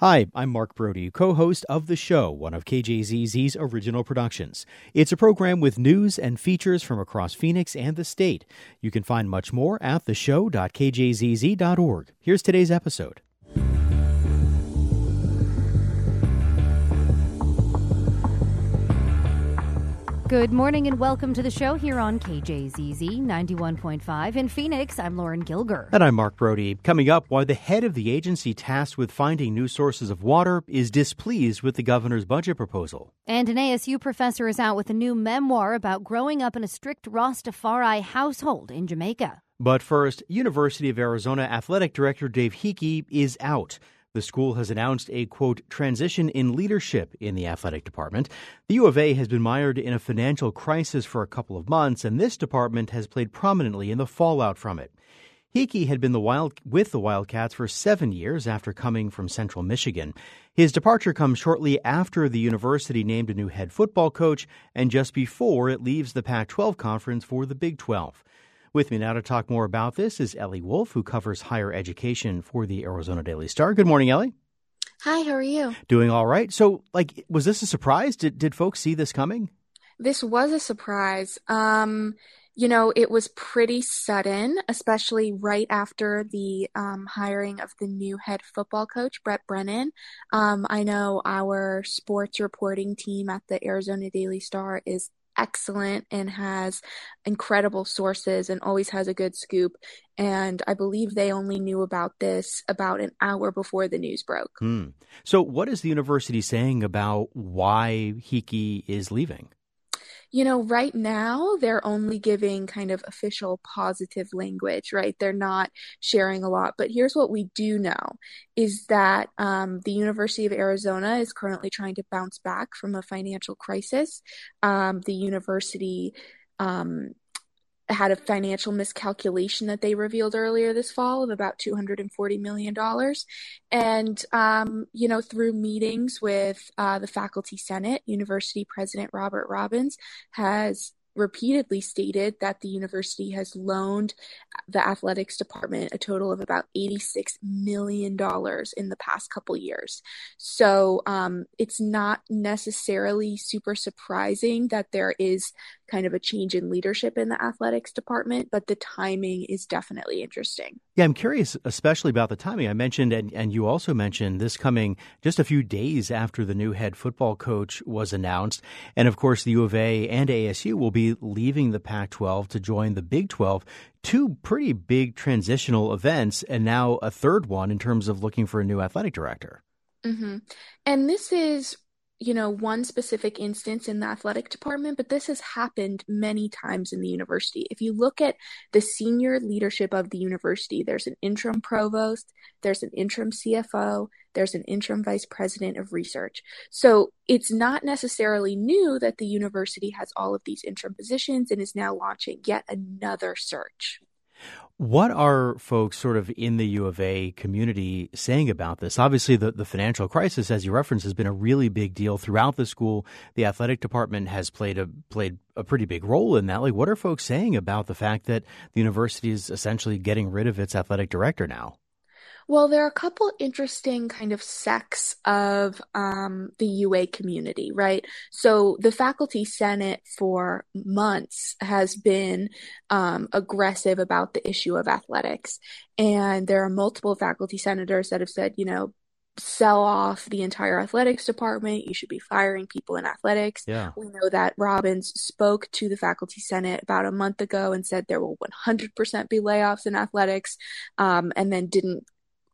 Hi, I'm Mark Brody, co host of The Show, one of KJZZ's original productions. It's a program with news and features from across Phoenix and the state. You can find much more at theshow.kjzz.org. Here's today's episode. Good morning and welcome to the show here on KJZZ 91.5 in Phoenix. I'm Lauren Gilger. And I'm Mark Brody. Coming up, why the head of the agency tasked with finding new sources of water is displeased with the governor's budget proposal. And an ASU professor is out with a new memoir about growing up in a strict Rastafari household in Jamaica. But first, University of Arizona Athletic Director Dave Heeke is out. The school has announced a quote transition in leadership in the athletic department. The U of A has been mired in a financial crisis for a couple of months, and this department has played prominently in the fallout from it. Heeke had been the wild, with the Wildcats for seven years after coming from Central Michigan. His departure comes shortly after the university named a new head football coach and just before it leaves the Pac 12 conference for the Big 12. With me now to talk more about this is Ellie Wolf, who covers higher education for the Arizona Daily Star. Good morning, Ellie. Hi, how are you? Doing all right. So, like, was this a surprise? Did did folks see this coming? This was a surprise. Um, you know, it was pretty sudden, especially right after the um, hiring of the new head football coach, Brent Brennan. Um, I know our sports reporting team at the Arizona Daily Star is excellent and has incredible sources and always has a good scoop. And I believe they only knew about this about an hour before the news broke. Hmm. So, what is the university saying about why Heeke is leaving? You know, right now they're only giving kind of official positive language, right? They're not sharing a lot. But here's what we do know is that um, the University of Arizona is currently trying to bounce back from a financial crisis. Um, the university um, had a financial miscalculation that they revealed earlier this fall of about $240 million. And, um, you know, through meetings with uh, the faculty senate, University President Robert Robbins has repeatedly stated that the university has loaned the athletics department a total of about $86 million in the past couple years. So um, it's not necessarily super surprising that there is kind of a change in leadership in the athletics department, but the timing is definitely interesting. Yeah, I'm curious, especially about the timing. I mentioned, and, and you also mentioned this coming just a few days after the new head football coach was announced. And of course, the U of A and ASU will be leaving the Pac 12 to join the Big 12. Two pretty big transitional events, and now a third one in terms of looking for a new athletic director. Mm-hmm. And this is you know, one specific instance in the athletic department, but this has happened many times in the university. If you look at the senior leadership of the university, there's an interim provost, there's an interim CFO, there's an interim vice president of research. So it's not necessarily new that the university has all of these interim positions and is now launching yet another search. What are folks sort of in the U of A community saying about this? Obviously, the, the financial crisis, as you referenced, has been a really big deal throughout the school. The athletic department has played a played a pretty big role in that. Like, what are folks saying about the fact that the university is essentially getting rid of its athletic director now? Well, there are a couple interesting kind of sects of um, the UA community, right? So the faculty senate for months has been um, aggressive about the issue of athletics. And there are multiple faculty senators that have said, you know, sell off the entire athletics department. You should be firing people in athletics. Yeah. We know that Robbins spoke to the faculty senate about a month ago and said there will 100% be layoffs in athletics, um, and then didn't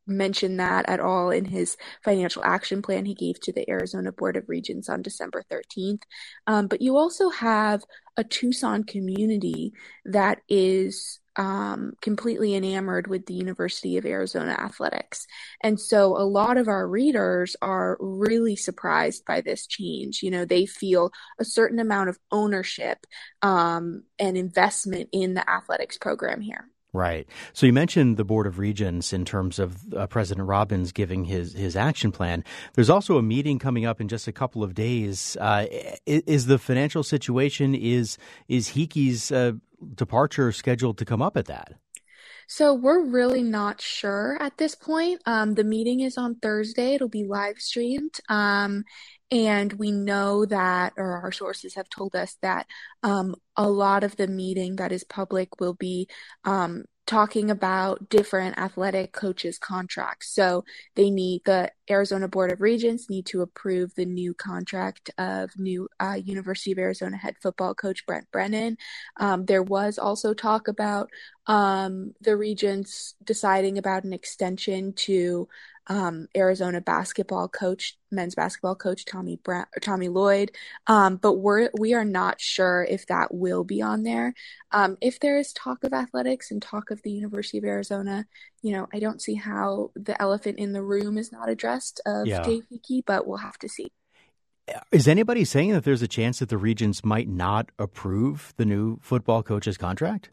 mention that at all in his financial action plan he gave to the Arizona Board of Regents on December 13th. Um, but you also have a Tucson community that is um, completely enamored with the University of Arizona athletics. And so a lot of our readers are really surprised by this change. You know, they feel a certain amount of ownership um, and investment in the athletics program here. Right. So you mentioned the Board of Regents in terms of uh, President Robbins giving his his action plan. There's also a meeting coming up in just a couple of days. Uh, is, the financial situation is is Heeke's uh, departure scheduled to come up at that? So we're really not sure at this point. Um, the meeting is on Thursday. It'll be live streamed. Um, and we know that, or our sources have told us that um, a lot of the meeting that is public will be um, talking about different athletic coaches contracts. So they need the Arizona Board of Regents need to approve the new contract of new uh, University of Arizona head football coach Brent Brennan. Um, there was also talk about um, the regents deciding about an extension to um, Arizona basketball coach, men's basketball coach Tommy Brown, Tommy Lloyd. Um, but we're we are not sure if that will be on there. Um, if there is talk of athletics and talk of the University of Arizona, you know, I don't see how the elephant in the room is not addressed of yeah. Dave Heeke, but we'll have to see. Is anybody saying that there's a chance that the regents might not approve the new football coach's contract?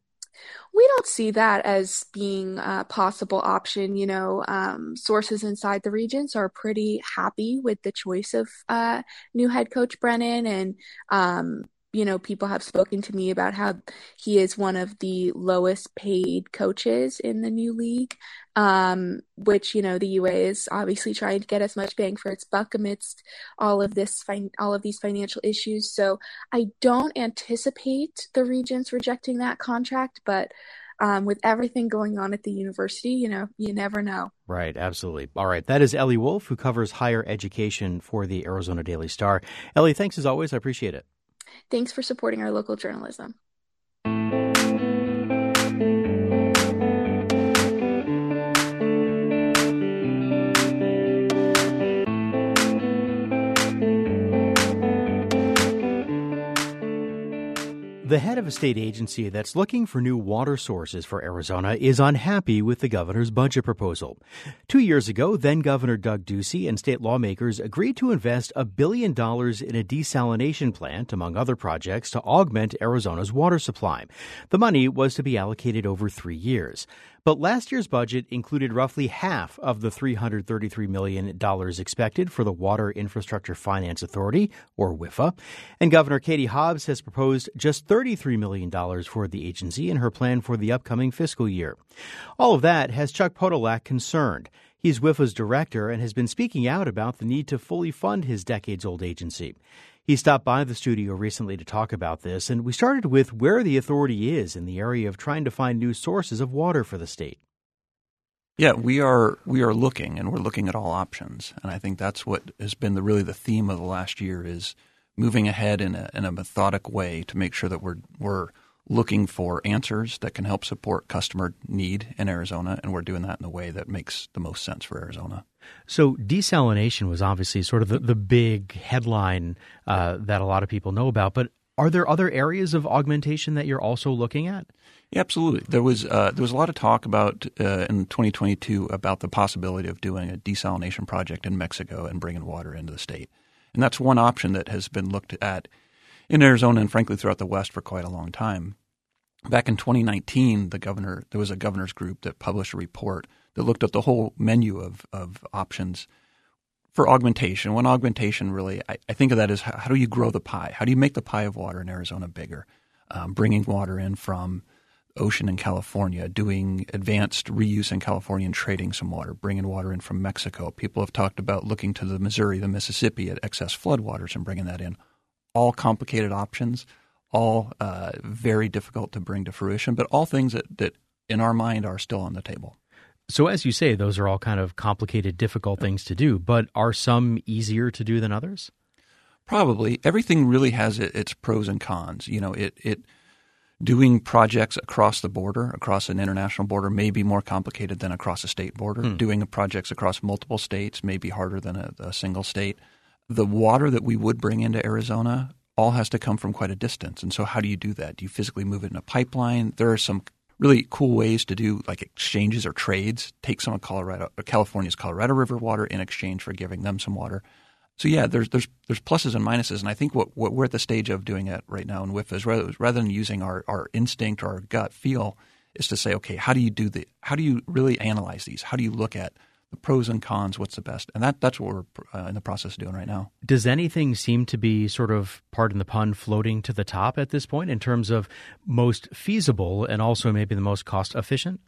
We don't see that as being a possible option. You know, um, sources inside the regents are pretty happy with the choice of uh, new head coach Brennan, and um, you know, people have spoken to me about how he is one of the lowest paid coaches in the new league, um, which, you know, the UA is obviously trying to get as much bang for its buck amidst all of this, fin- all of these financial issues. So I don't anticipate the Regents rejecting that contract, but um, with everything going on at the university, you know, you never know. Right, absolutely. All right. That is Ellie Wolf, who covers higher education for the Arizona Daily Star. Ellie, thanks as always. I appreciate it. Thanks for supporting our local journalism. The head of a state agency that's looking for new water sources for Arizona is unhappy with the governor's budget proposal. Two years ago, then Governor Doug Ducey and state lawmakers agreed to invest a billion dollars in a desalination plant, among other projects, to augment Arizona's water supply. The money was to be allocated over three years. But last year's budget included roughly half of the $333 million expected for the Water Infrastructure Finance Authority, or WIFA. And Governor Katie Hobbs has proposed just $33 million for the agency in her plan for the upcoming fiscal year. All of that has Chuck Podolak concerned. He's WIFA's director and has been speaking out about the need to fully fund his decades old agency. He stopped by the studio recently to talk about this, and we started with where the authority is in the area of trying to find new sources of water for the state. Yeah, we are we are looking, and we're looking at all options, and I think that's what has been the really the theme of the last year is moving ahead in a, in a methodic way to make sure that we're we're looking for answers that can help support customer need in Arizona, and we're doing that in a way that makes the most sense for Arizona. So, desalination was obviously sort of the, the big headline uh, that a lot of people know about, but are there other areas of augmentation that you're also looking at? Yeah, absolutely. There was uh, there was a lot of talk about uh, in 2022 about the possibility of doing a desalination project in Mexico and bringing water into the state, and that's one option that has been looked at in Arizona and frankly throughout the West for quite a long time. Back in 2019, the governor there was a governors group that published a report that looked at the whole menu of of options for augmentation. When augmentation really, I, I think of that as how, how, do you grow the pie? How do you make the pie of water in Arizona bigger? Um, bringing water in from ocean in California, doing advanced reuse in California and trading some water, bringing water in from Mexico. People have talked about looking to the Missouri, the Mississippi at excess floodwaters and bringing that in all complicated options, all uh, very difficult to bring to fruition, but all things that, that in our mind are still on the table. So, as you say, those are all kind of complicated, difficult things to do, but are some easier to do than others? Probably. Everything really has its pros and cons. You know, it, it doing projects across the border, across an international border, may be more complicated than across a state border. Hmm. Doing projects across multiple states may be harder than a, a single state the water that we would bring into Arizona all has to come from quite a distance. And so, how do you do that? Do you physically move it in a pipeline? There are some really cool ways to do like exchanges or trades. Take some of Colorado, California's Colorado River water in exchange for giving them some water. So yeah, there's there's there's pluses and minuses, and I think what, what we're at the stage of doing it right now in WIFA is rather, rather than using our, our instinct or our gut feel, is to say, okay, how do you do the how do you really analyze these? How do you look at the pros and cons, what's the best, and that that's what we're uh, in the process of doing right now. Does anything seem to be sort of, pardon the pun, floating to the top at this point in terms of most feasible and also maybe the most cost efficient?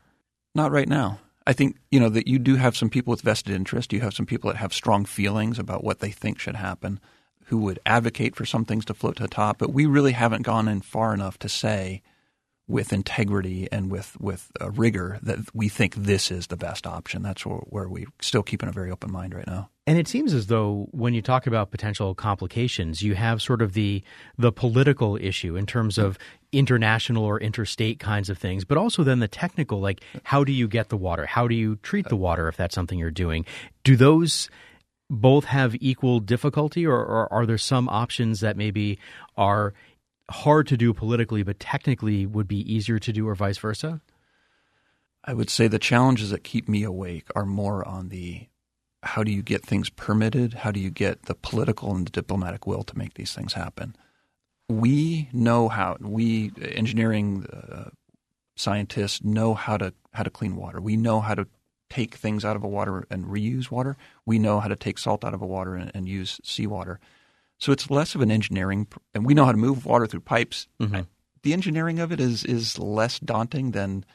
Not right now. I think you know that you do have some people with vested interest. You have some people that have strong feelings about what they think should happen, who would advocate for some things to float to the top. But we really haven't gone in far enough to say, with integrity and with with uh, rigor, that we think this is the best option. That's where, where we still keeping a very open mind right now. And it seems as though when you talk about potential complications, you have sort of the the political issue in terms of international or interstate kinds of things, but also then the technical, like how do you get the water? How do you treat the water if that's something you're doing? Do those both have equal difficulty, or, or are there some options that maybe are hard to do politically, but technically would be easier to do, or vice versa? I would say the challenges that keep me awake are more on the how do you get things permitted? How do you get the political and the diplomatic will to make these things happen? We know how. We engineering uh, scientists know how to how to clean water. We know how to take things out of a water and reuse water. We know how to take salt out of a water and, and use seawater. So it's less of an engineering, and we know how to move water through pipes. Mm-hmm. The engineering of it is is less daunting than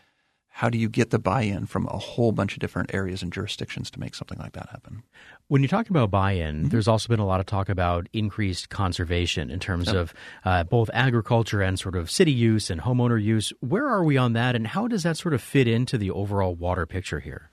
how do you get the buy-in from a whole bunch of different areas and jurisdictions to make something like that happen? When you talk about buy-in, mm-hmm. there's also been a lot of talk about increased conservation in terms of uh, both agriculture and sort of city use and homeowner use. Where are we on that, and how does that sort of fit into the overall water picture here?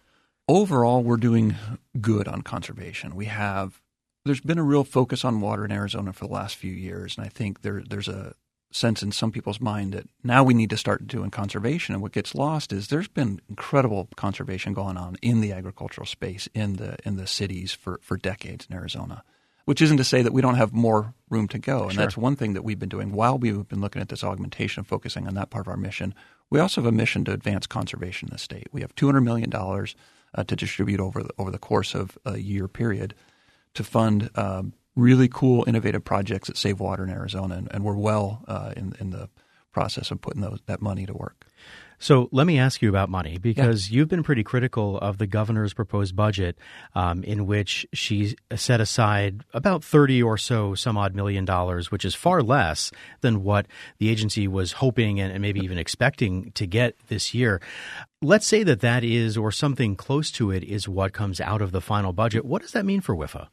Overall, we're doing good on conservation. We have there's been a real focus on water in Arizona for the last few years, and I think there there's a sense in some people's mind that now we need to start doing conservation. And what gets lost is there's been incredible conservation going on in the agricultural space in the in the cities for, for decades in Arizona. Which isn't to say that we don't have more room to go. And sure. that's one thing that we've been doing while we've been looking at this augmentation, focusing on that part of our mission. We also have a mission to advance conservation in the state. We have $200 million uh, to distribute over the, over the course of a year period to fund um, really cool, innovative projects that save water in Arizona, and, and we're well uh, in, in the process of putting those, that money to work. So let me ask you about money because yeah. you've been pretty critical of the governor's proposed budget, um, in which she set aside about thirty or so, some odd million dollars, which is far less than what the agency was hoping and, and maybe even expecting to get this year. Let's say that that is, or something close to it, is what comes out of the final budget. What does that mean for WIFA?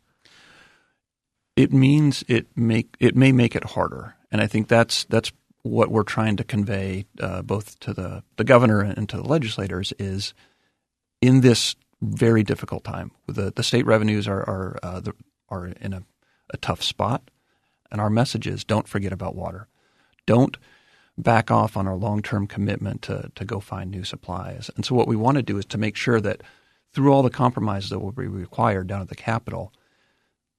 It means it make it may make it harder, and I think that's that's what we're trying to convey uh, both to the the governor and to the legislators is in this very difficult time. The the state revenues are are uh, the, are in a, a tough spot, and our message is don't forget about water, don't back off on our long term commitment to to go find new supplies. And so what we want to do is to make sure that through all the compromises that will be required down at the Capitol,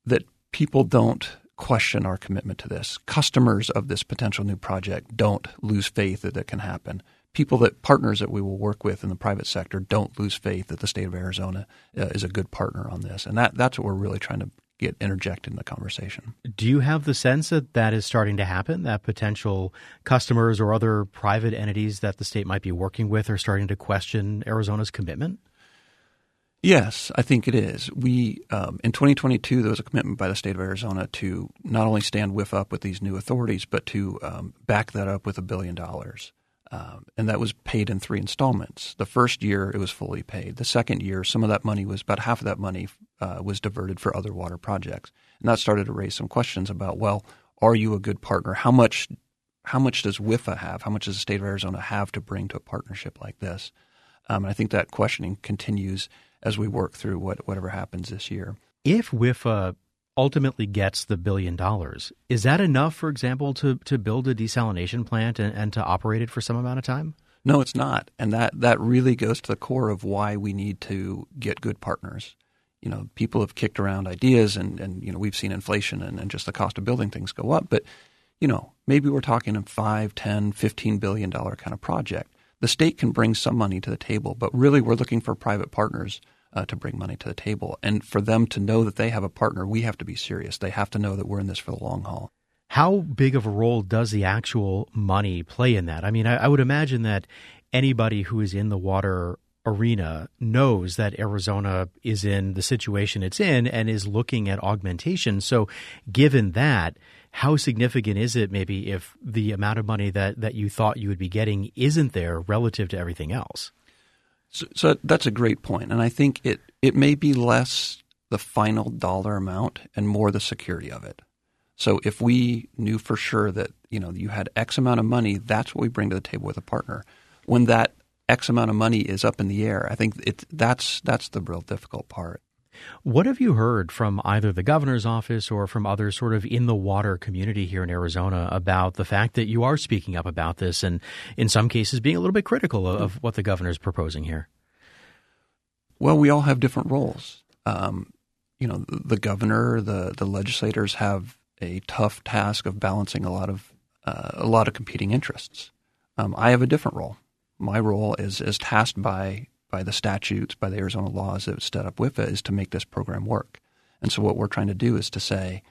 that people don't question our commitment to this. Customers of this potential new project don't lose faith that it can happen. People that partners that we will work with in the private sector don't lose faith that the state of Arizona uh, is a good partner on this, and that that's what we're really trying to get interjected in the conversation. Do you have the sense that that is starting to happen? That potential customers or other private entities that the state might be working with are starting to question Arizona's commitment? Yes, I think it is. We um, in 2022 there was a commitment by the state of Arizona to not only stand WIFA up with these new authorities, but to um, back that up with a billion dollars, um, and that was paid in three installments. The first year it was fully paid. The second year, some of that money was about half of that money uh, was diverted for other water projects, and that started to raise some questions about well, are you a good partner? How much how much does WIFA have? How much does the state of Arizona have to bring to a partnership like this? Um, and I think that questioning continues as we work through what, whatever happens this year. If WIFA ultimately gets the billion dollars, is that enough, for example, to, to build a desalination plant and, and to operate it for some amount of time? No, it's not. And that, that really goes to the core of why we need to get good partners. You know, people have kicked around ideas and, and you know, we've seen inflation and, and just the cost of building things go up. But, you know, maybe we're talking a 5, 10, 15 billion dollar kind of project. The state can bring some money to the table, but really we're looking for private partners uh, to bring money to the table. And for them to know that they have a partner, we have to be serious. They have to know that we're in this for the long haul. How big of a role does the actual money play in that? I mean, I, I would imagine that anybody who is in the water arena knows that Arizona is in the situation it's in and is looking at augmentation. So, given that, how significant is it maybe if the amount of money that, that you thought you would be getting isn't there relative to everything else? So, so that's a great point, and I think it it may be less the final dollar amount and more the security of it. So if we knew for sure that you know you had X amount of money, that's what we bring to the table with a partner. When that X amount of money is up in the air, I think it that's that's the real difficult part. What have you heard from either the governor's office or from other sort of in the water community here in Arizona about the fact that you are speaking up about this and in some cases being a little bit critical of, what the governor is proposing here? Well, we all have different roles. Um, you know, the, the, governor, the the legislators have a tough task of balancing a lot of uh, a lot of competing interests. Um, I have a different role. My role is is tasked by by the statutes, by the Arizona laws that set up WIFA, is to make this program work. And so what we're trying to do is to say,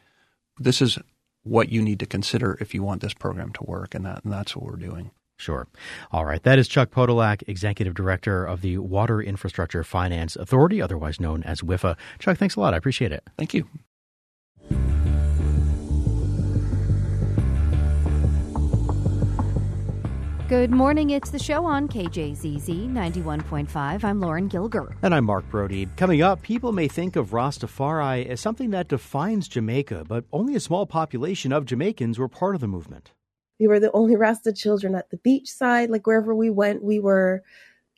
this is what you need to consider if you want this program to work, and that and that's what we're doing. Sure. All right. That is Chuck Podolak, Executive Director of the Water Infrastructure Finance Authority, otherwise known as WIFA. Chuck, thanks a lot. I appreciate it. Thank you. Good morning. It's the show on KJZZ 91.5. I'm Lauren Gilger. And I'm Mark Brody. Coming up, people may think of Rastafari as something that defines Jamaica, but only a small population of Jamaicans were part of the movement. We were the only Rasta children at the beachside. Like wherever we went, we were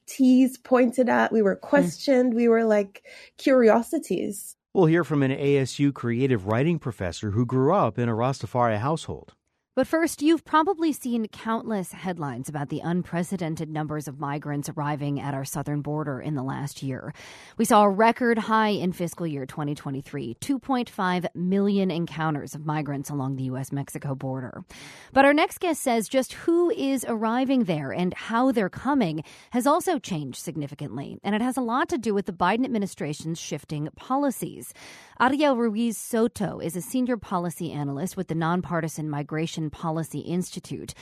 teased, pointed at, we were questioned, mm. we were like curiosities. We'll hear from an ASU creative writing professor who grew up in a Rastafari household. But first, you've probably seen countless headlines about the unprecedented numbers of migrants arriving at our southern border in the last year. We saw a record high in fiscal year 2023 2.5 million encounters of migrants along the U.S. Mexico border. But our next guest says just who is arriving there and how they're coming has also changed significantly. And it has a lot to do with the Biden administration's shifting policies. Ariel Ruiz Soto is a senior policy analyst with the Nonpartisan Migration Policy Institute.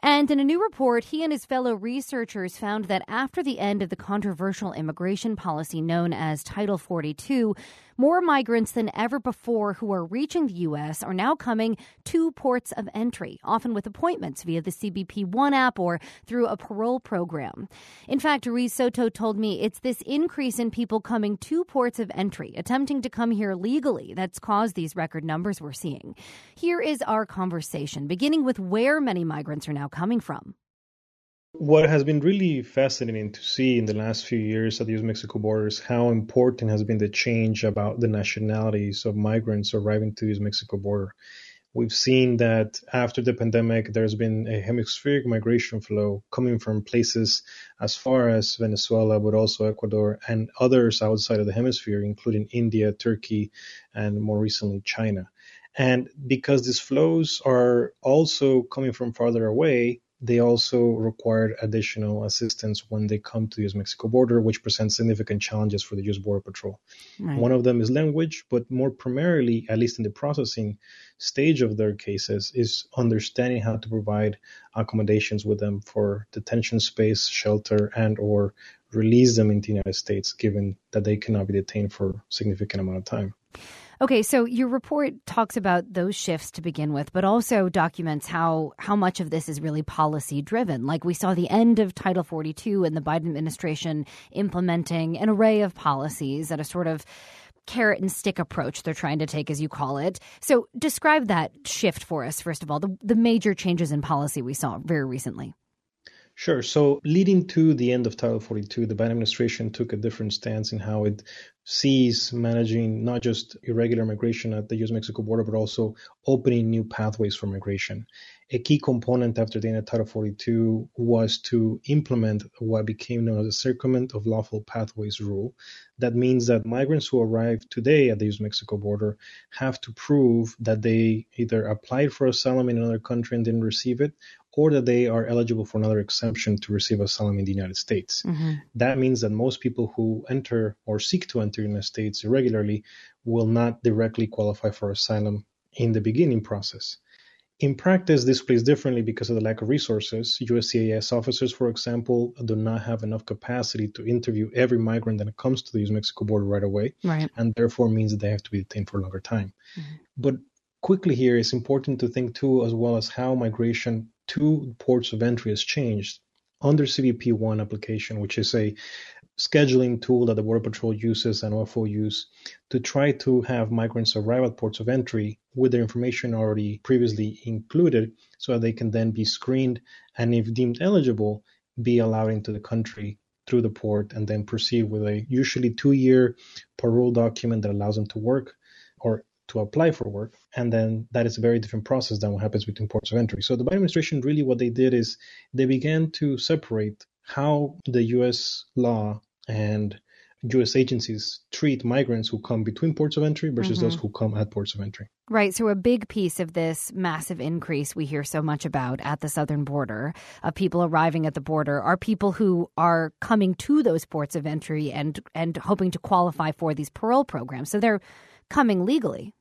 And in a new report, he and his fellow researchers found that after the end of the controversial immigration policy known as Title 42, more migrants than ever before who are reaching the U.S. are now coming to ports of entry, often with appointments via the CBP One app or through a parole program. In fact, Ruiz Soto told me it's this increase in people coming to ports of entry, attempting to come here legally, that's caused these record numbers we're seeing. Here is our conversation, beginning with where many migrants are now coming from. What has been really fascinating to see in the last few years at the US Mexico border is how important has been the change about the nationalities of migrants arriving to the US Mexico border. We've seen that after the pandemic, there's been a hemispheric migration flow coming from places as far as Venezuela, but also Ecuador and others outside of the hemisphere, including India, Turkey, and more recently China. And because these flows are also coming from farther away, they also required additional assistance when they come to the US Mexico border, which presents significant challenges for the US Border Patrol. Right. One of them is language, but more primarily, at least in the processing stage of their cases, is understanding how to provide accommodations with them for detention space, shelter, and or release them into the United States, given that they cannot be detained for a significant amount of time. Okay, so your report talks about those shifts to begin with, but also documents how how much of this is really policy driven. Like we saw the end of Title 42 and the Biden administration implementing an array of policies at a sort of carrot and stick approach they're trying to take, as you call it. So describe that shift for us, first of all, the, the major changes in policy we saw very recently. Sure. So, leading to the end of Title 42, the Biden administration took a different stance in how it sees managing not just irregular migration at the US Mexico border, but also opening new pathways for migration. A key component after the end of Title 42 was to implement what became known as the Circumvention of Lawful Pathways rule. That means that migrants who arrive today at the US Mexico border have to prove that they either applied for asylum in another country and didn't receive it, or that they are eligible for another exemption to receive asylum in the United States. Mm-hmm. That means that most people who enter or seek to enter the United States irregularly will not directly qualify for asylum in the beginning process. In practice, this plays differently because of the lack of resources. USCIS officers, for example, do not have enough capacity to interview every migrant that comes to the US Mexico border right away, right. and therefore means that they have to be detained for a longer time. Mm-hmm. But quickly here, it's important to think too, as well as how migration to ports of entry has changed under CBP One application, which is a scheduling tool that the Border Patrol uses and OFO use to try to have migrants arrive at ports of entry with their information already previously included so that they can then be screened and, if deemed eligible, be allowed into the country through the port and then proceed with a usually two year parole document that allows them to work or to apply for work. And then that is a very different process than what happens between ports of entry. So the Biden administration really what they did is they began to separate how the US law and U.S. agencies treat migrants who come between ports of entry versus mm-hmm. those who come at ports of entry. Right. So, a big piece of this massive increase we hear so much about at the southern border of people arriving at the border are people who are coming to those ports of entry and and hoping to qualify for these parole programs. So they're coming legally.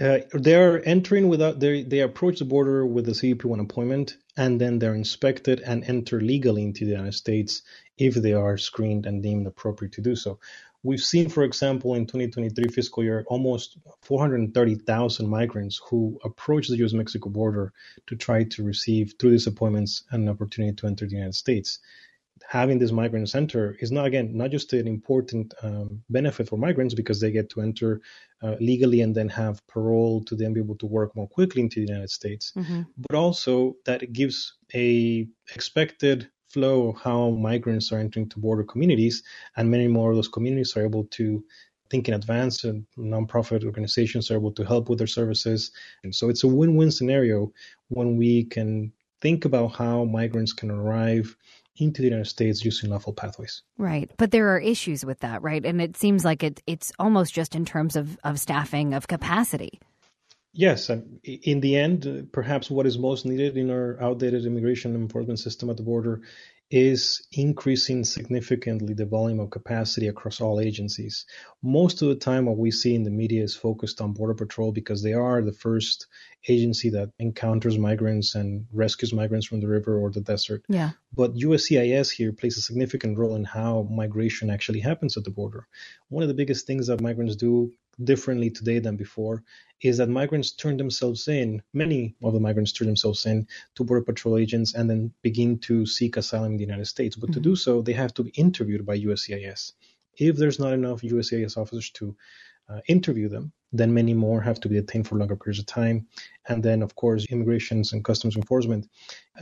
Uh, they're entering without they they approach the border with the CBP-1 appointment, and then they're inspected and enter legally into the United States if they are screened and deemed appropriate to do so. We've seen, for example, in 2023 fiscal year, almost 430,000 migrants who approach the U.S.-Mexico border to try to receive, through these appointments, an opportunity to enter the United States having this migrant center is not again not just an important um, benefit for migrants because they get to enter uh, legally and then have parole to then be able to work more quickly into the United States, mm-hmm. but also that it gives a expected flow of how migrants are entering to border communities, and many more of those communities are able to think in advance and nonprofit organizations are able to help with their services and so it's a win-win scenario when we can think about how migrants can arrive into the United States using lawful pathways. Right. But there are issues with that, right? And it seems like it, it's almost just in terms of, of staffing, of capacity. Yes, and in the end, perhaps what is most needed in our outdated immigration enforcement system at the border is increasing significantly the volume of capacity across all agencies. Most of the time, what we see in the media is focused on Border Patrol because they are the first agency that encounters migrants and rescues migrants from the river or the desert. Yeah. But USCIS here plays a significant role in how migration actually happens at the border. One of the biggest things that migrants do differently today than before is that migrants turn themselves in, many of the migrants turn themselves in to Border Patrol agents and then begin to seek asylum in the United States. But mm-hmm. to do so, they have to be interviewed by USCIS. If there's not enough USCIS officers to uh, interview them, then many more have to be detained for longer periods of time. And then, of course, immigrations and customs enforcement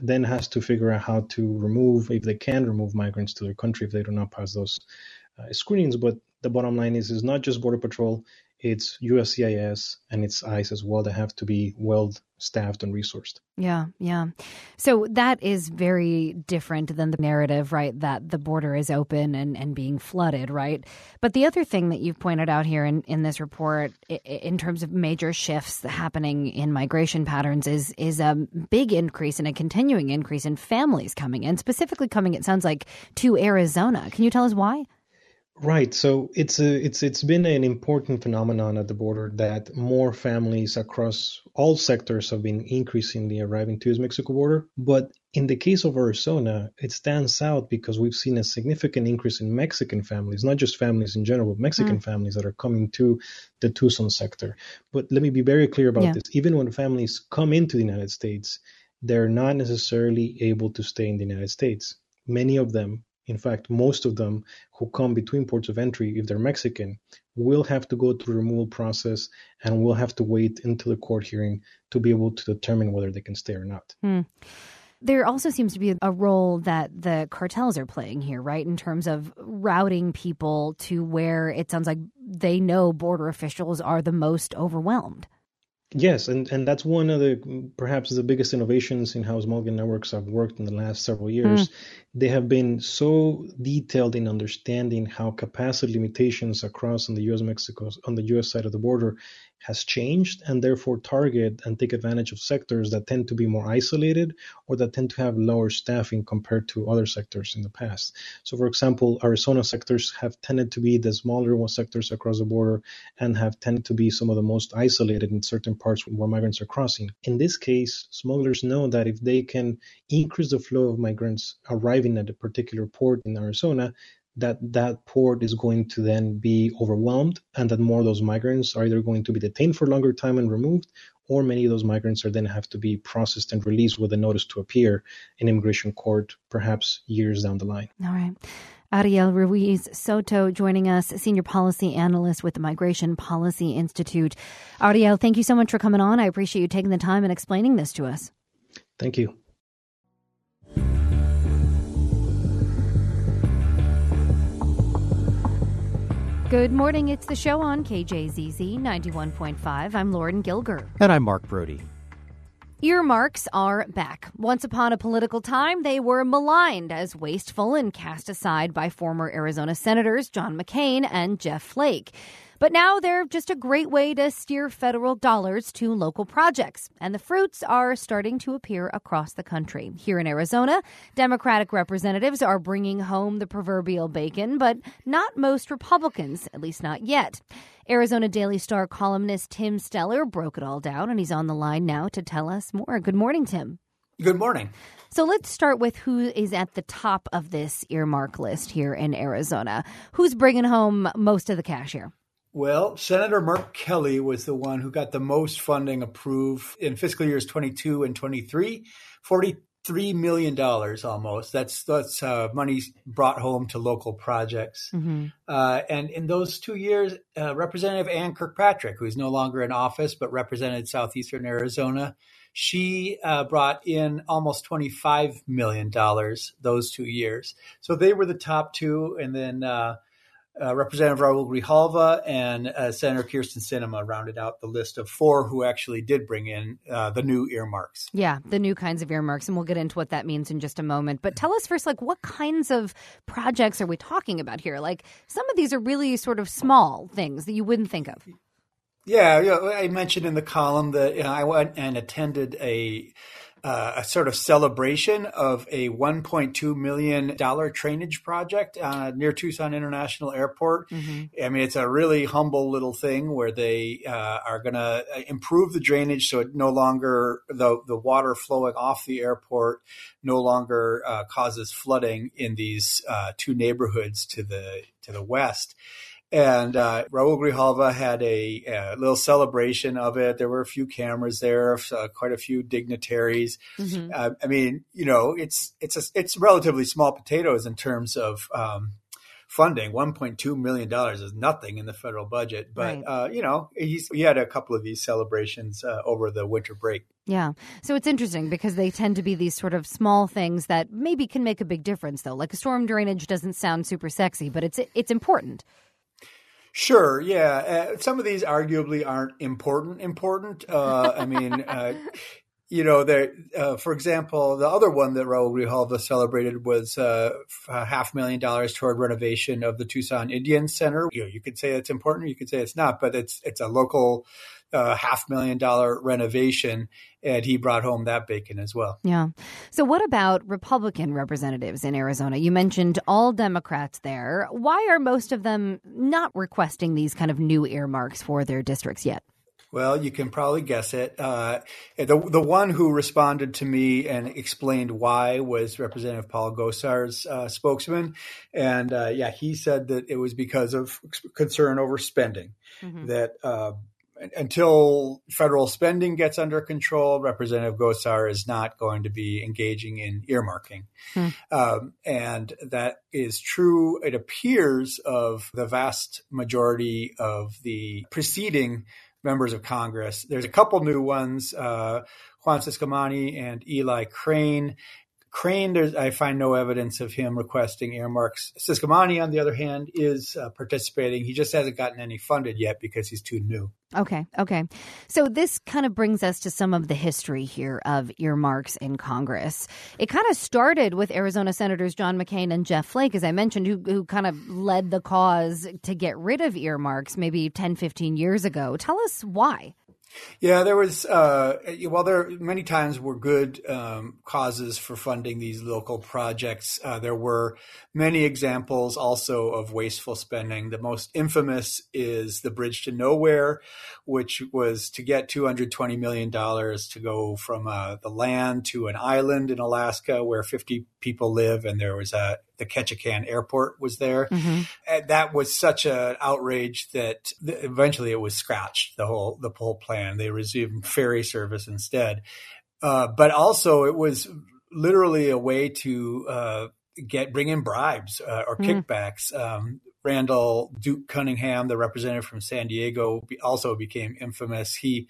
then has to figure out how to remove, if they can remove migrants to their country if they do not pass those uh, screenings. But the bottom line is, is not just Border Patrol, it's USCIS and it's ICE as well that have to be well staffed and resourced. Yeah, yeah. So that is very different than the narrative, right? That the border is open and, and being flooded, right? But the other thing that you've pointed out here in, in this report, in terms of major shifts happening in migration patterns, is is a big increase and a continuing increase in families coming in, specifically coming, it sounds like, to Arizona. Can you tell us why? Right. So it's a, it's it's been an important phenomenon at the border that more families across all sectors have been increasingly arriving to the Mexico border. But in the case of Arizona, it stands out because we've seen a significant increase in Mexican families, not just families in general, but Mexican mm. families that are coming to the Tucson sector. But let me be very clear about yeah. this. Even when families come into the United States, they're not necessarily able to stay in the United States. Many of them in fact, most of them who come between ports of entry, if they're Mexican, will have to go through the removal process and will have to wait until the court hearing to be able to determine whether they can stay or not. Hmm. There also seems to be a role that the cartels are playing here, right? In terms of routing people to where it sounds like they know border officials are the most overwhelmed. Yes, and, and that's one of the perhaps the biggest innovations in how smuggling networks have worked in the last several years. Mm. They have been so detailed in understanding how capacity limitations across on the U.S. Mexico on the U.S. side of the border has changed and therefore target and take advantage of sectors that tend to be more isolated or that tend to have lower staffing compared to other sectors in the past. So, for example, Arizona sectors have tended to be the smaller sectors across the border and have tended to be some of the most isolated in certain parts where migrants are crossing. In this case, smugglers know that if they can increase the flow of migrants arriving at a particular port in Arizona, that that port is going to then be overwhelmed and that more of those migrants are either going to be detained for longer time and removed or many of those migrants are then have to be processed and released with a notice to appear in immigration court perhaps years down the line all right Ariel Ruiz Soto joining us, Senior Policy Analyst with the Migration Policy Institute. Ariel, thank you so much for coming on. I appreciate you taking the time and explaining this to us. Thank you. Good morning. It's the show on KJZZ 91.5. I'm Lauren Gilger. And I'm Mark Brody. Earmarks are back. Once upon a political time, they were maligned as wasteful and cast aside by former Arizona Senators John McCain and Jeff Flake. But now they're just a great way to steer federal dollars to local projects. And the fruits are starting to appear across the country. Here in Arizona, Democratic representatives are bringing home the proverbial bacon, but not most Republicans, at least not yet. Arizona Daily Star columnist Tim Steller broke it all down, and he's on the line now to tell us more. Good morning, Tim. Good morning. So let's start with who is at the top of this earmark list here in Arizona. Who's bringing home most of the cash here? Well, Senator Mark Kelly was the one who got the most funding approved in fiscal years 22 and 23, 43 million dollars almost. That's that's uh, money brought home to local projects. Mm-hmm. Uh, and in those two years, uh, Representative Ann Kirkpatrick, who is no longer in office but represented southeastern Arizona, she uh, brought in almost $25 million those two years. So they were the top two. And then uh, Representative Raul Grijalva and uh, Senator Kyrsten Sinema rounded out the list of four who actually did bring in uh, the new earmarks. Yeah, the new kinds of earmarks, and we'll get into what that means in just a moment. But tell us first, like, what kinds of projects are we talking about here? Like, some of these are really sort of small things that you wouldn't think of. Yeah, you know, I mentioned in the column that you know, I went and attended a uh, a sort of celebration of a 1.2 million dollar trainage project uh, near Tucson International Airport. Mm-hmm. I mean, it's a really humble little thing where they uh, are going to improve the drainage so it no longer the the water flowing off the airport no longer uh, causes flooding in these uh, two neighborhoods to the to the west. And uh, Raul Grijalva had a, a, little celebration of it. There were a few cameras there, uh, quite a few dignitaries. Mm-hmm. Uh, I mean, you know, it's it's a, it's relatively small potatoes in terms of um, funding. One point two million dollars is nothing in the federal budget, but right. Uh, you know, he's he had a couple of these celebrations uh, over the winter break. Yeah. So it's interesting because they tend to be these sort of small things that maybe can make a big difference though. Like a storm drainage doesn't sound super sexy, but it's it's important. Sure, yeah. Uh, some of these arguably aren't important. Important. Uh, I mean, uh, you know. Uh, for example, the other one that Raul Grijalva celebrated was uh, a half million dollars toward renovation of the Tucson Indian Center. You know, you could say it's important, you could say it's not, but it's it's a local uh, half million dollar renovation, and he brought home that bacon as well. Yeah. So, what about Republican representatives in Arizona? You mentioned all Democrats there. Why are most of them not requesting these kind of new earmarks for their districts yet? Well, you can probably guess it. Uh, the the one who responded to me and explained why was Representative Paul Gosar's uh, spokesman, and uh, yeah, he said that it was because of concern over spending. Mm-hmm. That uh, until federal spending gets under control, Representative Gosar is not going to be engaging in earmarking. Hmm. Um, and that is true, it appears, of the vast majority of the preceding members of Congress. There's a couple new ones. Uh, Juan Ciscomani and Eli Crane Crane, I find no evidence of him requesting earmarks. Ciscomani, on the other hand, is uh, participating. He just hasn't gotten any funded yet because he's too new. Okay, okay. So this kind of brings us to some of the history here of earmarks in Congress. It kind of started with Arizona Senators John McCain and Jeff Flake, as I mentioned, who, who kind of led the cause to get rid of earmarks maybe 10, 15 years ago. Tell us why. Yeah, there was. Uh, well, there many times were good um, causes for funding these local projects. Uh, there were many examples also of wasteful spending. The most infamous is the Bridge to Nowhere, which was to get two hundred twenty million dollars to go from uh, the land to an island in Alaska where fifty people live, and there was a the Ketchikan Airport was there. Mm-hmm. And that was such an outrage that eventually it was scratched. The whole the whole plan. They resumed ferry service instead. Uh, but also, it was literally a way to uh, get bring in bribes uh, or mm. kickbacks. Um, Randall Duke Cunningham, the representative from San Diego, also became infamous. He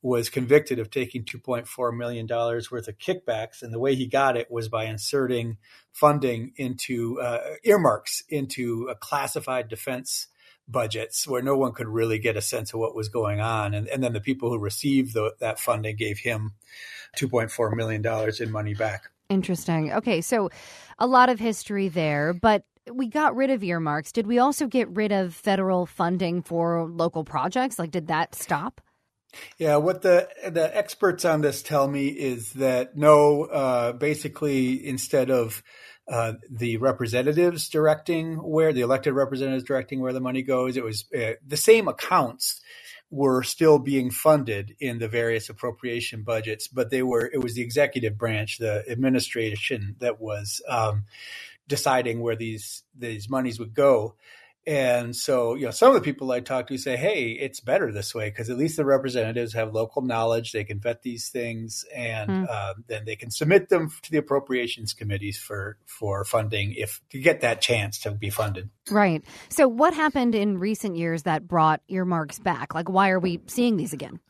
was convicted of taking $2.4 million worth of kickbacks. And the way he got it was by inserting funding into uh, earmarks into classified defense budgets where no one could really get a sense of what was going on. And, and then the people who received the, that funding gave him $2.4 million in money back. Interesting. Okay, so a lot of history there, but we got rid of earmarks. Did we also get rid of federal funding for local projects? Like, did that stop? Yeah, what the the experts on this tell me is that no, uh, basically instead of uh, the representatives directing where the elected representatives directing where the money goes, it was uh, the same accounts were still being funded in the various appropriation budgets, but they were it was the executive branch, the administration that was um, deciding where these these monies would go. And so, you know, some of the people I talk to say, "Hey, it's better this way because at least the representatives have local knowledge; they can vet these things, and mm. uh, then they can submit them to the appropriations committees for for funding if to get that chance to be funded." Right. So, what happened in recent years that brought earmarks back? Like, why are we seeing these again?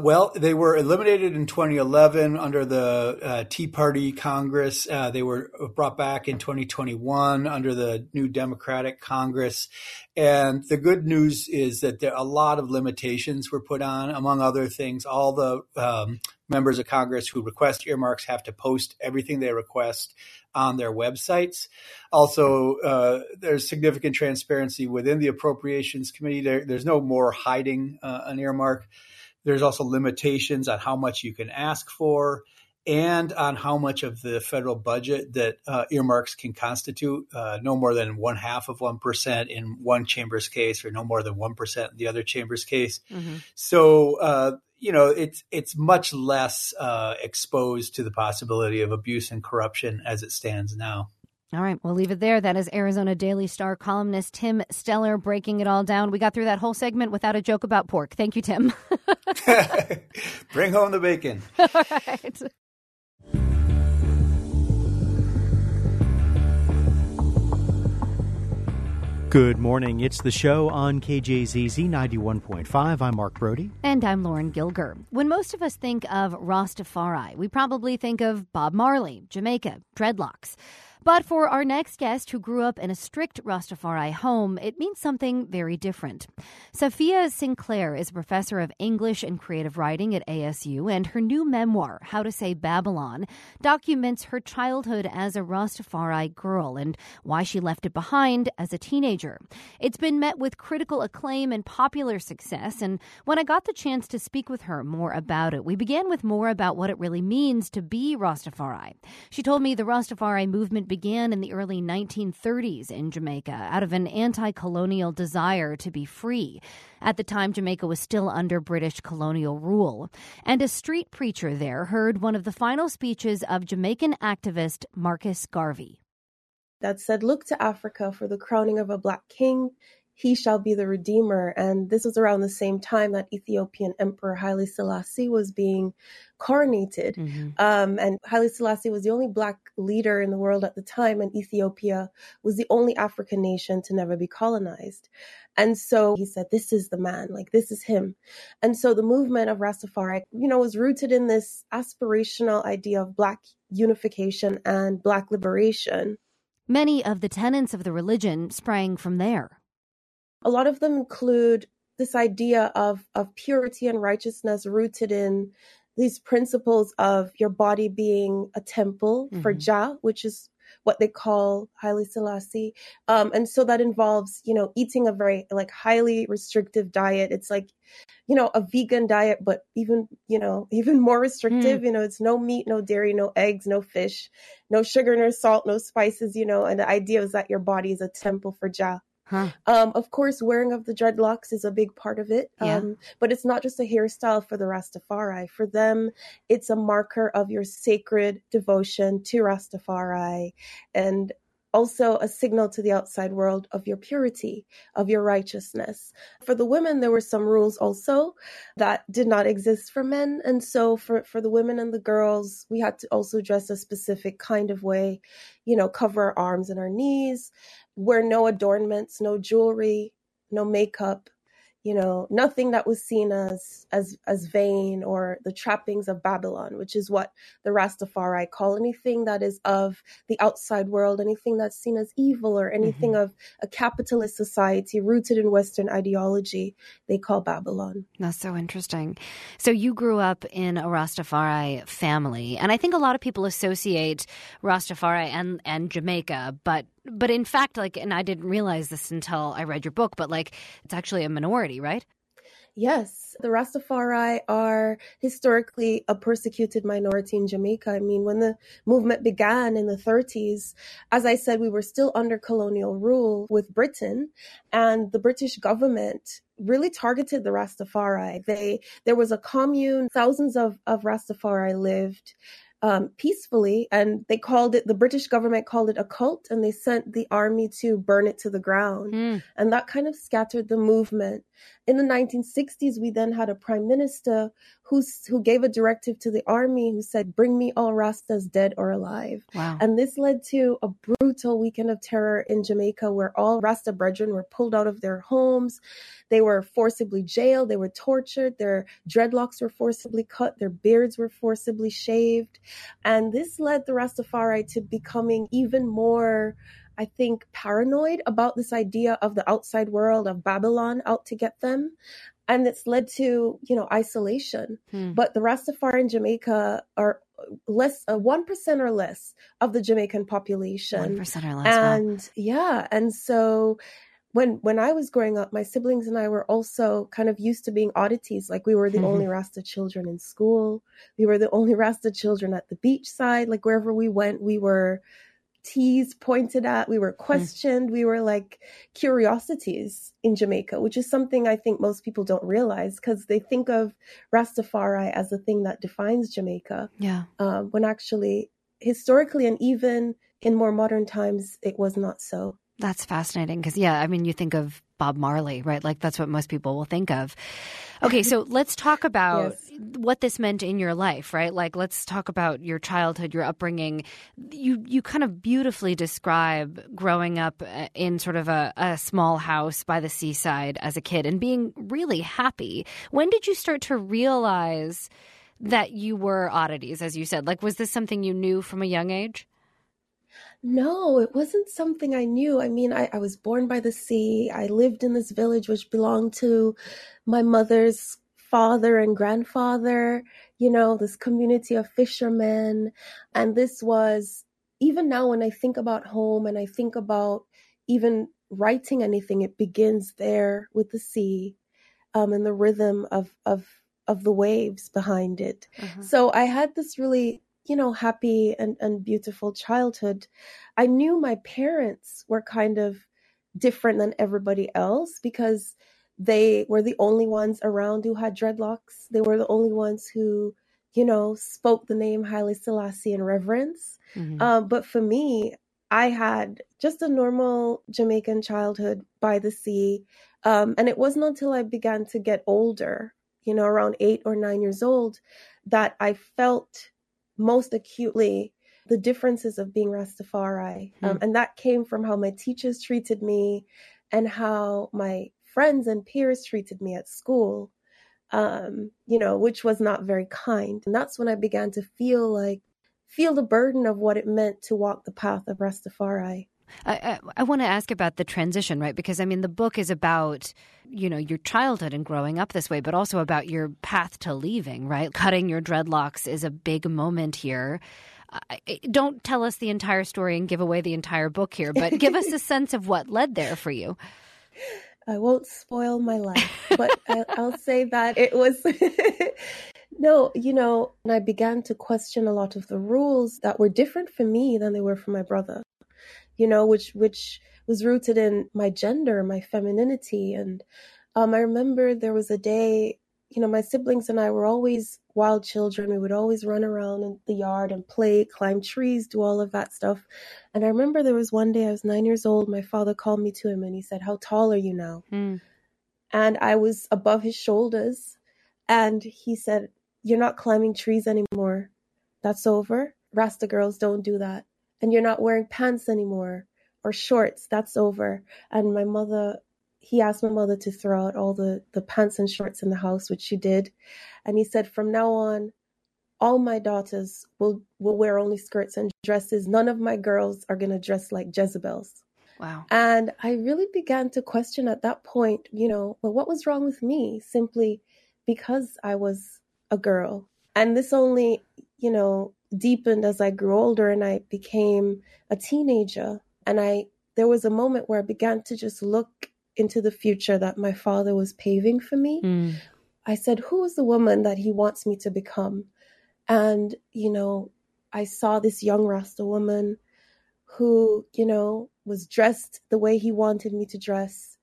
Well, they were eliminated in 2011 under the uh, Tea Party Congress. Uh, they were brought back in 2021 under the new Democratic Congress. And the good news is that there a lot of limitations were put on. Among other things, all the um, members of Congress who request earmarks have to post everything they request on their websites. Also, uh, there's significant transparency within the Appropriations Committee. There, there's no more hiding uh, an earmark. There's also limitations on how much you can ask for and on how much of the federal budget that uh, earmarks can constitute, uh, no more than one half of 1% in one chamber's case or no more than 1% in the other chamber's case. Mm-hmm. So, uh, you know, it's, it's much less uh, exposed to the possibility of abuse and corruption as it stands now. All right, we'll leave it there. That is Arizona Daily Star columnist Tim Steller breaking it all down. We got through that whole segment without a joke about pork. Thank you, Tim. Bring home the bacon. All right. Good morning. It's the show on KJZZ 91.5. I'm Mark Brodie. And I'm Lauren Gilger. When most of us think of Rastafari, we probably think of Bob Marley, Jamaica, dreadlocks. But for our next guest, who grew up in a strict Rastafari home, it means something very different. Safiya Sinclair is a professor of English and creative writing at ASU, and her new memoir, How to Say Babylon, documents her childhood as a Rastafari girl and why she left it behind as a teenager. It's been met with critical acclaim and popular success, and when I got the chance to speak with her more about it, we began with more about what it really means to be Rastafari. She told me the Rastafari movement began in the early 1930s in Jamaica out of an anti colonial desire to be free. At the time, Jamaica was still under British colonial rule. And a street preacher there heard one of the final speeches of Jamaican activist Marcus Garvey. That said, Look to Africa for the crowning of a black king he shall be the redeemer. And this was around the same time that Ethiopian Emperor Haile Selassie was being coronated. Mm-hmm. Um, and Haile Selassie was the only black leader in the world at the time, and Ethiopia was the only African nation to never be colonized. And so he said, This is the man, like, this is him. And so the movement of Rastafari, you know, was rooted in this aspirational idea of black unification and black liberation. Many of the tenets of the religion sprang from there. A lot of them include this idea of, of purity and righteousness rooted in these principles of your body being a temple mm-hmm. for Jah, which is what they call Haile Selassie. Um, and so that involves, you know, eating a very like highly restrictive diet. It's like, you know, a vegan diet, but even, you know, even more restrictive. Mm. You know, it's no meat, no dairy, no eggs, no fish, no sugar, no salt, no spices, you know, and the idea is that your body is a temple for Jah. Huh. Um, of course, wearing of the dreadlocks is a big part of it. Yeah. Um, but it's not just a hairstyle for the Rastafari. For them, it's a marker of your sacred devotion to Rastafari. And also a signal to the outside world of your purity, of your righteousness. For the women, there were some rules also that did not exist for men. And so for, for the women and the girls, we had to also dress a specific kind of way, you know, cover our arms and our knees, wear no adornments, no jewelry, no makeup, you know nothing that was seen as as as vain or the trappings of babylon which is what the rastafari call anything that is of the outside world anything that's seen as evil or anything mm-hmm. of a capitalist society rooted in western ideology they call babylon that's so interesting so you grew up in a rastafari family and i think a lot of people associate rastafari and and jamaica but but in fact, like, and I didn't realize this until I read your book, but like, it's actually a minority, right? Yes, the Rastafari are historically a persecuted minority in Jamaica. I mean, when the movement began in the 30s, as I said, we were still under colonial rule with Britain, and the British government really targeted the Rastafari. They there was a commune, thousands of, of Rastafari lived um, peacefully, and they called it. The British government called it a cult, and they sent the army to burn it to the ground, mm. and that kind of scattered the movement. In the 1960s, we then had a prime minister who's, who gave a directive to the army who said, Bring me all Rastas dead or alive. Wow. And this led to a brutal weekend of terror in Jamaica where all Rasta brethren were pulled out of their homes. They were forcibly jailed, they were tortured, their dreadlocks were forcibly cut, their beards were forcibly shaved. And this led the Rastafari to becoming even more I think, paranoid about this idea of the outside world, of Babylon out to get them. And it's led to, you know, isolation. Hmm. But the Rastafari in Jamaica are less, uh, 1% or less of the Jamaican population. 1% or less. And wow. yeah. And so when when I was growing up, my siblings and I were also kind of used to being oddities. Like we were the mm-hmm. only Rasta children in school. We were the only Rasta children at the beachside. Like wherever we went, we were teased, pointed at, we were hmm. questioned, mm. we were like curiosities in Jamaica, which is something I think most people don't realize because they think of Rastafari as the thing that defines Jamaica. Yeah. Um, when actually, historically, and even in more modern times, it was not so. That's fascinating because, yeah, I mean, you think of Bob Marley, right? Like that's what most people will think of. Okay, so let's talk about yes. what this meant in your life, right? Like let's talk about your childhood, your upbringing. You you kind of beautifully describe growing up uh, in sort of a, a small house by the seaside as a kid and being really happy. When did you start to realize that you were oddities, as you said? Like was this something you knew from a young age? No, it wasn't something I knew. I mean, I, I was born by the sea. I lived in this village which belonged to my mother's father and grandfather, you know, this community of fishermen. And this was, even now when I think about home and I think about even writing anything, it begins there with the sea um, and the rhythm of, of, of the waves behind it. Uh-huh. So I had this really you know, happy and, and beautiful childhood, I knew my parents were kind of different than everybody else because they were the only ones around who had dreadlocks. They were the only ones who, you know, spoke the name Haile Selassie in reverence. Mm-hmm. Um, but for me, I had just a normal Jamaican childhood by the sea. Um, and it wasn't until I began to get older, you know, around eight or nine years old, that I felt most acutely the differences of being Rastafari. Mm. Um, and that came from how my teachers treated me and how my friends and peers treated me at school, um, you know, which was not very kind. And that's when I began to feel like, feel the burden of what it meant to walk the path of Rastafari. I, I, I want to ask about the transition, right? Because I mean, the book is about you know your childhood and growing up this way, but also about your path to leaving, right? Cutting your dreadlocks is a big moment here. don't tell us the entire story and give away the entire book here, but give us a sense of what led there for you. I won't spoil my life, but I, I'll say that it was. no, you know, and I began to question a lot of the rules that were different for me than they were for my brother you know, which which was rooted in my gender, my femininity. And um, I remember there was a day you know, my siblings and I were always wild children. We would always run around in the yard and play, climb trees, do all of that stuff. And I remember there was one day I was nine years old. My father called me to him and he said, How tall are you now? Mm. And I was above his shoulders. And he said, You're not climbing trees anymore. That's over. Rasta girls don't do that. And you're not wearing pants anymore or shorts. That's over. And my mother he asked my mother to throw out all the, the pants and shorts in the house, which she did. And he said, from now on, all my daughters will, will wear only skirts and dresses. None of my girls are going to dress like Jezebels. Wow. And I really began to question at that point, you know, well, what was wrong with me simply because I was a girl? And this only, you know, deepened as I grew older and I became a teenager. And I, there was a moment where I began to just look into the future that my father was paving for me. Mm. I said, Who is the woman that he wants me to become? And, you know, I saw this young Rasta woman who, you know, was dressed the way he wanted me to dress,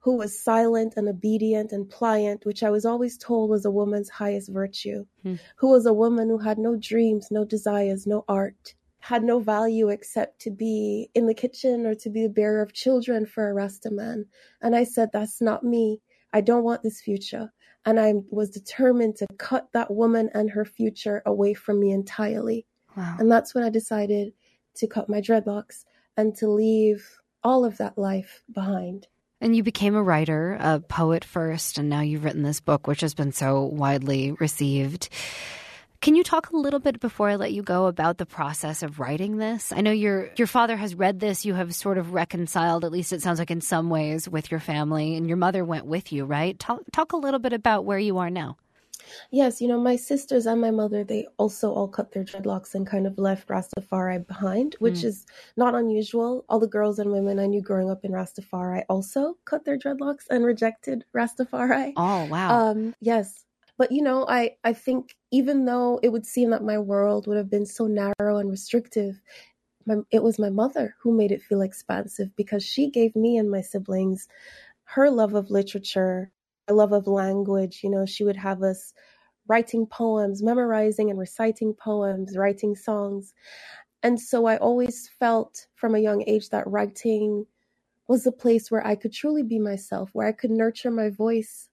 who was silent and obedient and pliant, which I was always told was a woman's highest virtue, mm. who was a woman who had no dreams, no desires, no art, had no value except to be in the kitchen or to be the bearer of children for a Rasta man. And I said, That's not me. I don't want this future. And I was determined to cut that woman and her future away from me entirely. Wow. And that's when I decided to cut my dreadlocks and to leave all of that life behind. And you became a writer, a poet first, and now you've written this book, which has been so widely received. Can you talk a little bit before I let you go about the process of writing this? I know your your father has read this. You have sort of reconciled, at least it sounds like in some ways, with your family, and your mother went with you, right? Talk talk a little bit about where you are now. Yes, you know, my sisters and my mother, they also all cut their dreadlocks and kind of left Rastafari behind, which mm. is not unusual. All the girls and women I knew growing up in Rastafari also cut their dreadlocks and rejected Rastafari. Oh, wow. Um, yes. But you know, I I think even though it would seem that my world would have been so narrow and restrictive, my, it was my mother who made it feel expansive because she gave me and my siblings her love of literature, love of language. You know, she would have us writing poems, memorizing and reciting poems, writing songs. And so I always felt from a young age that writing was a place where I could truly be myself, where I could nurture my voice,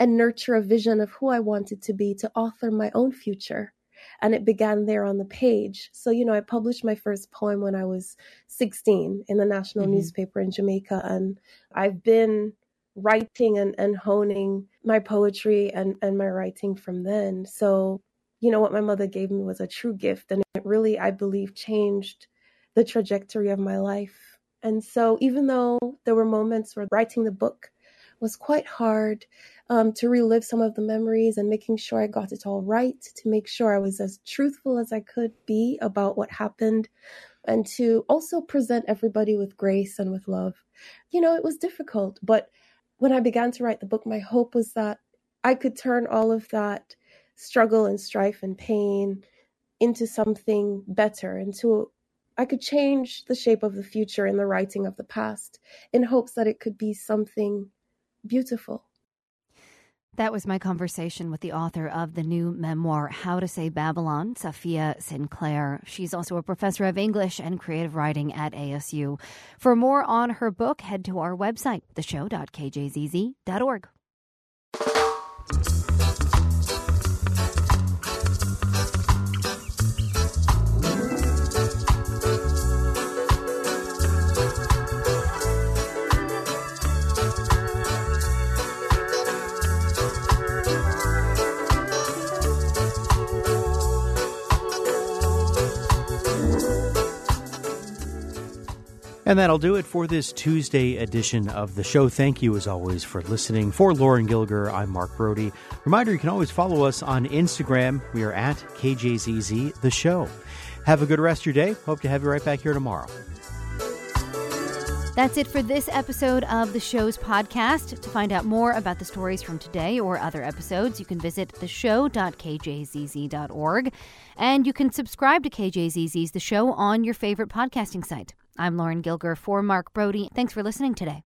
and nurture a vision of who I wanted to be to author my own future. And it began there on the page. So, you know, I published my first poem when I was 16 in the national mm-hmm. newspaper in Jamaica. And I've been writing and, and honing my poetry and, and my writing from then. So, you know, what my mother gave me was a true gift. And it really, I believe, changed the trajectory of my life. And so, even though there were moments where writing the book was quite hard, um, to relive some of the memories and making sure I got it all right, to make sure I was as truthful as I could be about what happened, and to also present everybody with grace and with love. You know, it was difficult, but when I began to write the book, my hope was that I could turn all of that struggle and strife and pain into something better, into I could change the shape of the future in the writing of the past in hopes that it could be something beautiful. That was my conversation with the author of the new memoir, How to Say Babylon, Safiya Sinclair. She's also a professor of English and creative writing at ASU. For more on her book, head to our website, theshow.kjzz.org. And that'll do it for this Tuesday edition of the show. Thank you, as always, for listening. For Lauren Gilger, I'm Mark Brodie. Reminder you can always follow us on Instagram. We are at KJZZ The Show. Have a good rest of your day. Hope to have you right back here tomorrow. That's it for this episode of the show's podcast. To find out more about the stories from today or other episodes, you can visit theshow.kjzz.org. And you can subscribe to KJZZ's The Show on your favorite podcasting site. I'm Lauren Gilger for Mark Brodie. Thanks for listening today.